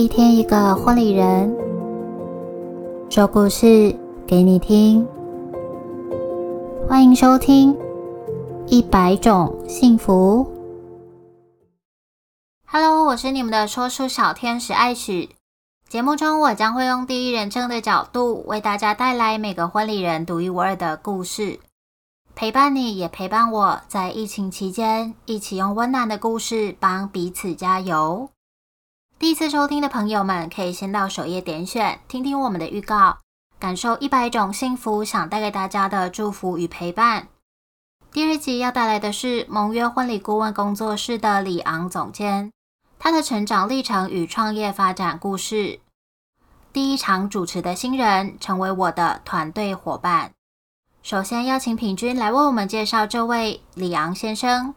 一天一个婚礼人，说故事给你听。欢迎收听《一百种幸福》。Hello，我是你们的说书小天使艾许。节目中，我将会用第一人称的角度，为大家带来每个婚礼人独一无二的故事，陪伴你也陪伴我，在疫情期间，一起用温暖的故事帮彼此加油。第一次收听的朋友们，可以先到首页点选，听听我们的预告，感受一百种幸福想带给大家的祝福与陪伴。第二集要带来的是盟约婚礼顾问工作室的李昂总监。他的成长历程与创业发展故事。第一场主持的新人成为我的团队伙伴。首先邀请品君来为我们介绍这位李昂先生。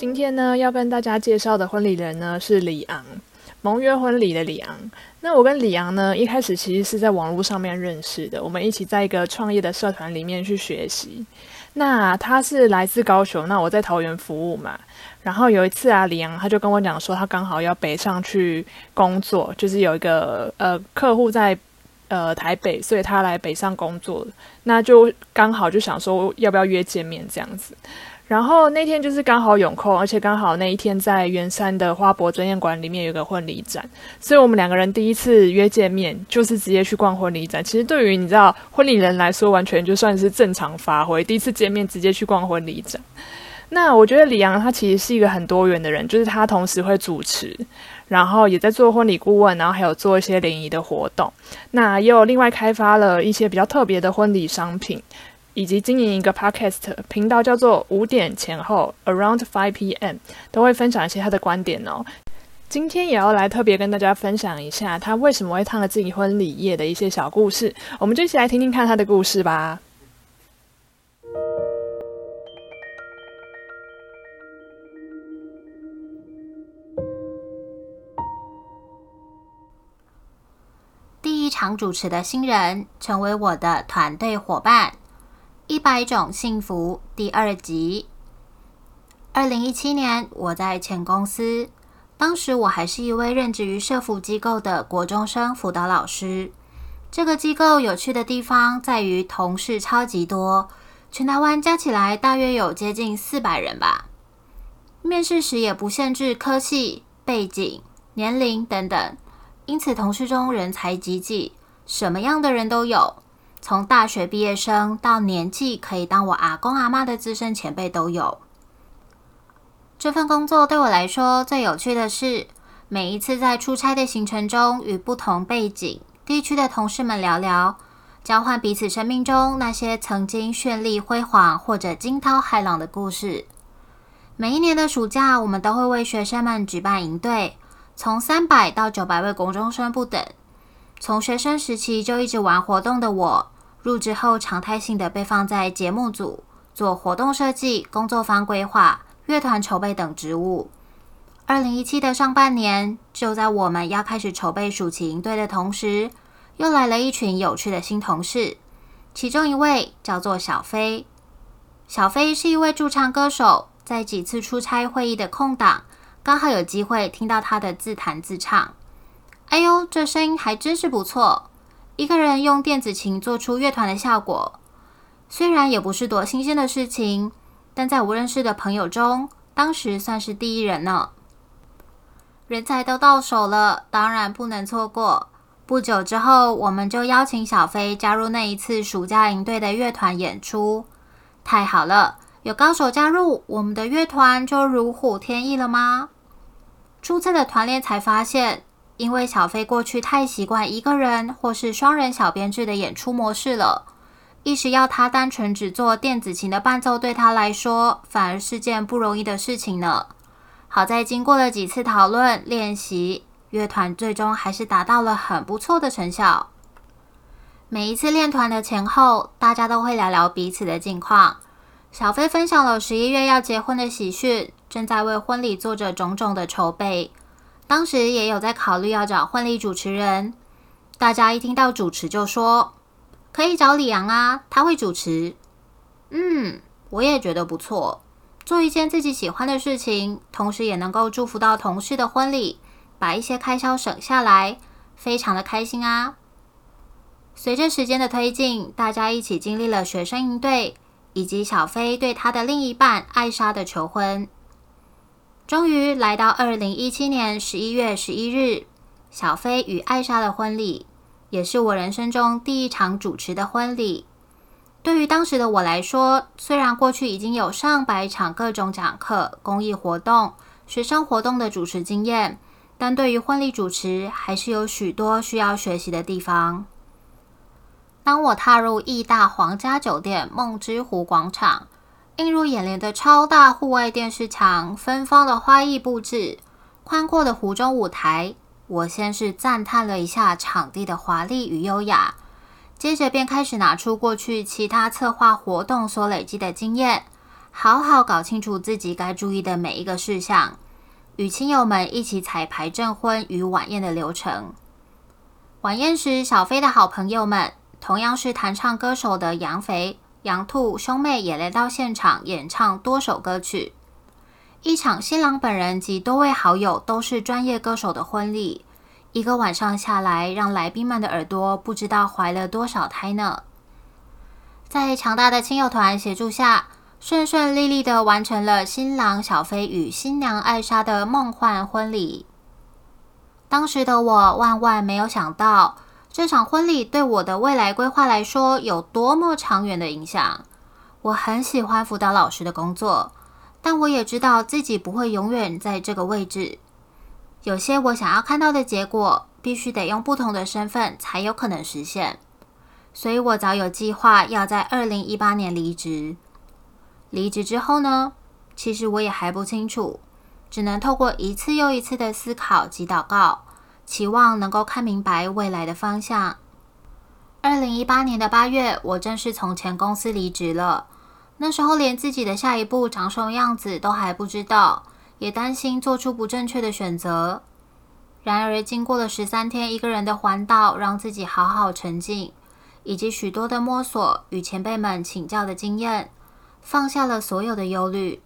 今天呢，要跟大家介绍的婚礼人呢是李昂，盟约婚礼的李昂。那我跟李昂呢，一开始其实是在网络上面认识的，我们一起在一个创业的社团里面去学习。那他是来自高雄，那我在桃园服务嘛。然后有一次啊，李阳他就跟我讲说，他刚好要北上去工作，就是有一个呃客户在呃台北，所以他来北上工作。那就刚好就想说，要不要约见面这样子。然后那天就是刚好有空，而且刚好那一天在圆山的花博尊宴馆里面有个婚礼展，所以我们两个人第一次约见面就是直接去逛婚礼展。其实对于你知道婚礼人来说，完全就算是正常发挥。第一次见面直接去逛婚礼展，那我觉得李阳他其实是一个很多元的人，就是他同时会主持，然后也在做婚礼顾问，然后还有做一些联谊的活动，那也有另外开发了一些比较特别的婚礼商品。以及经营一个 podcast 频道，叫做五点前后 （Around Five P.M.），都会分享一些他的观点哦。今天也要来特别跟大家分享一下他为什么会烫了自己婚礼夜的一些小故事。我们就一起来听听看他的故事吧。第一场主持的新人，成为我的团队伙伴。一百种幸福第二集。二零一七年，我在前公司，当时我还是一位任职于社福机构的国中生辅导老师。这个机构有趣的地方在于同事超级多，全台湾加起来大约有接近四百人吧。面试时也不限制科系、背景、年龄等等，因此同事中人才济济，什么样的人都有。从大学毕业生到年纪可以当我阿公阿妈的资深前辈都有。这份工作对我来说最有趣的是，每一次在出差的行程中，与不同背景、地区的同事们聊聊，交换彼此生命中那些曾经绚丽辉煌或者惊涛骇浪的故事。每一年的暑假，我们都会为学生们举办营队，从三百到九百位国中生不等。从学生时期就一直玩活动的我，入职后常态性的被放在节目组做活动设计、工作坊规划、乐团筹备等职务。二零一七的上半年，就在我们要开始筹备暑期营队的同时，又来了一群有趣的新同事。其中一位叫做小飞，小飞是一位驻唱歌手，在几次出差会议的空档，刚好有机会听到他的自弹自唱。哎呦，这声音还真是不错！一个人用电子琴做出乐团的效果，虽然也不是多新鲜的事情，但在我认识的朋友中，当时算是第一人呢。人才都到手了，当然不能错过。不久之后，我们就邀请小飞加入那一次暑假营队的乐团演出。太好了，有高手加入，我们的乐团就如虎添翼了吗？初次的团练才发现。因为小飞过去太习惯一个人或是双人小编制的演出模式了，一时要他单纯只做电子琴的伴奏，对他来说反而是件不容易的事情呢。好在经过了几次讨论练习，乐团最终还是达到了很不错的成效。每一次练团的前后，大家都会聊聊彼此的近况。小飞分享了十一月要结婚的喜讯，正在为婚礼做着种种的筹备。当时也有在考虑要找婚礼主持人，大家一听到主持就说可以找李阳啊，他会主持。嗯，我也觉得不错。做一件自己喜欢的事情，同时也能够祝福到同事的婚礼，把一些开销省下来，非常的开心啊！随着时间的推进，大家一起经历了学生应对，以及小飞对他的另一半艾莎的求婚。终于来到二零一七年十一月十一日，小飞与艾莎的婚礼，也是我人生中第一场主持的婚礼。对于当时的我来说，虽然过去已经有上百场各种讲课、公益活动、学生活动的主持经验，但对于婚礼主持，还是有许多需要学习的地方。当我踏入义大皇家酒店梦之湖广场，映入眼帘的超大户外电视墙、芬芳的花艺布置、宽阔的湖中舞台，我先是赞叹了一下场地的华丽与优雅，接着便开始拿出过去其他策划活动所累积的经验，好好搞清楚自己该注意的每一个事项，与亲友们一起彩排证婚与晚宴的流程。晚宴时，小飞的好朋友们。同样是弹唱歌手的杨肥、杨兔兄妹也来到现场演唱多首歌曲。一场新郎本人及多位好友都是专业歌手的婚礼，一个晚上下来，让来宾们的耳朵不知道怀了多少胎呢。在强大的亲友团协助下，顺顺利利的完成了新郎小飞与新娘艾莎的梦幻婚礼。当时的我万万没有想到。这场婚礼对我的未来规划来说有多么长远的影响？我很喜欢辅导老师的工作，但我也知道自己不会永远在这个位置。有些我想要看到的结果，必须得用不同的身份才有可能实现。所以我早有计划要在二零一八年离职。离职之后呢？其实我也还不清楚，只能透过一次又一次的思考及祷告。期望能够看明白未来的方向。二零一八年的八月，我正式从前公司离职了。那时候连自己的下一步长什么样子都还不知道，也担心做出不正确的选择。然而，经过了十三天一个人的环岛，让自己好好沉静，以及许多的摸索与前辈们请教的经验，放下了所有的忧虑。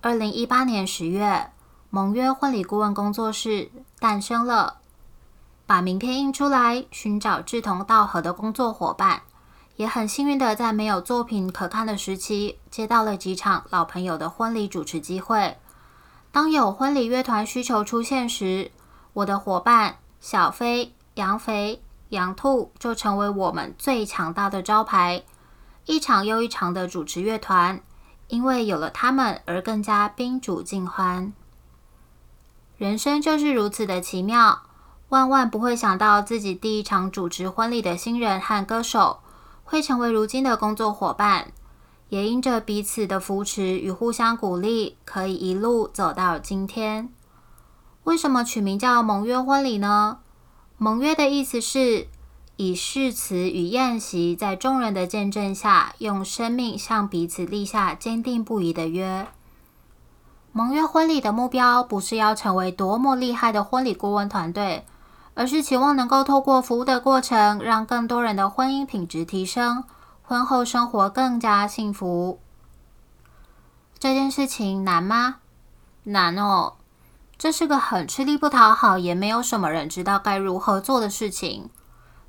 二零一八年十月，盟约婚礼顾问工作室诞生了。把名片印出来，寻找志同道合的工作伙伴，也很幸运的在没有作品可看的时期，接到了几场老朋友的婚礼主持机会。当有婚礼乐团需求出现时，我的伙伴小飞、杨肥、杨兔就成为我们最强大的招牌。一场又一场的主持乐团，因为有了他们而更加宾主尽欢。人生就是如此的奇妙。万万不会想到，自己第一场主持婚礼的新人和歌手，会成为如今的工作伙伴，也因着彼此的扶持与互相鼓励，可以一路走到今天。为什么取名叫“盟约婚礼”呢？“盟约”的意思是以誓词与宴席，在众人的见证下，用生命向彼此立下坚定不移的约。盟约婚礼的目标，不是要成为多么厉害的婚礼顾问团队。而是期望能够透过服务的过程，让更多人的婚姻品质提升，婚后生活更加幸福。这件事情难吗？难哦，这是个很吃力不讨好，也没有什么人知道该如何做的事情。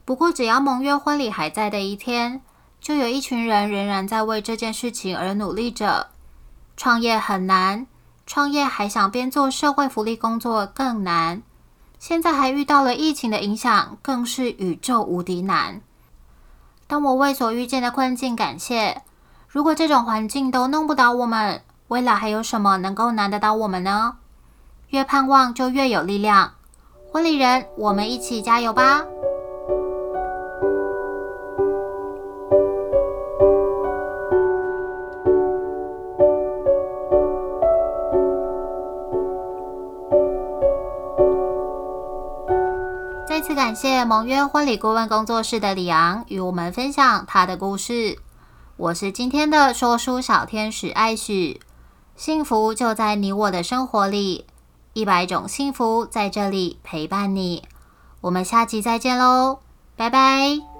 不过，只要盟约婚礼还在的一天，就有一群人仍然在为这件事情而努力着。创业很难，创业还想边做社会福利工作更难。现在还遇到了疫情的影响，更是宇宙无敌难。当我为所遇见的困境感谢，如果这种环境都弄不倒我们，未来还有什么能够难得到我们呢？越盼望就越有力量。婚礼人，我们一起加油吧！次感谢盟约婚礼顾问工作室的李昂与我们分享他的故事。我是今天的说书小天使艾许，幸福就在你我的生活里，一百种幸福在这里陪伴你。我们下集再见喽，拜拜。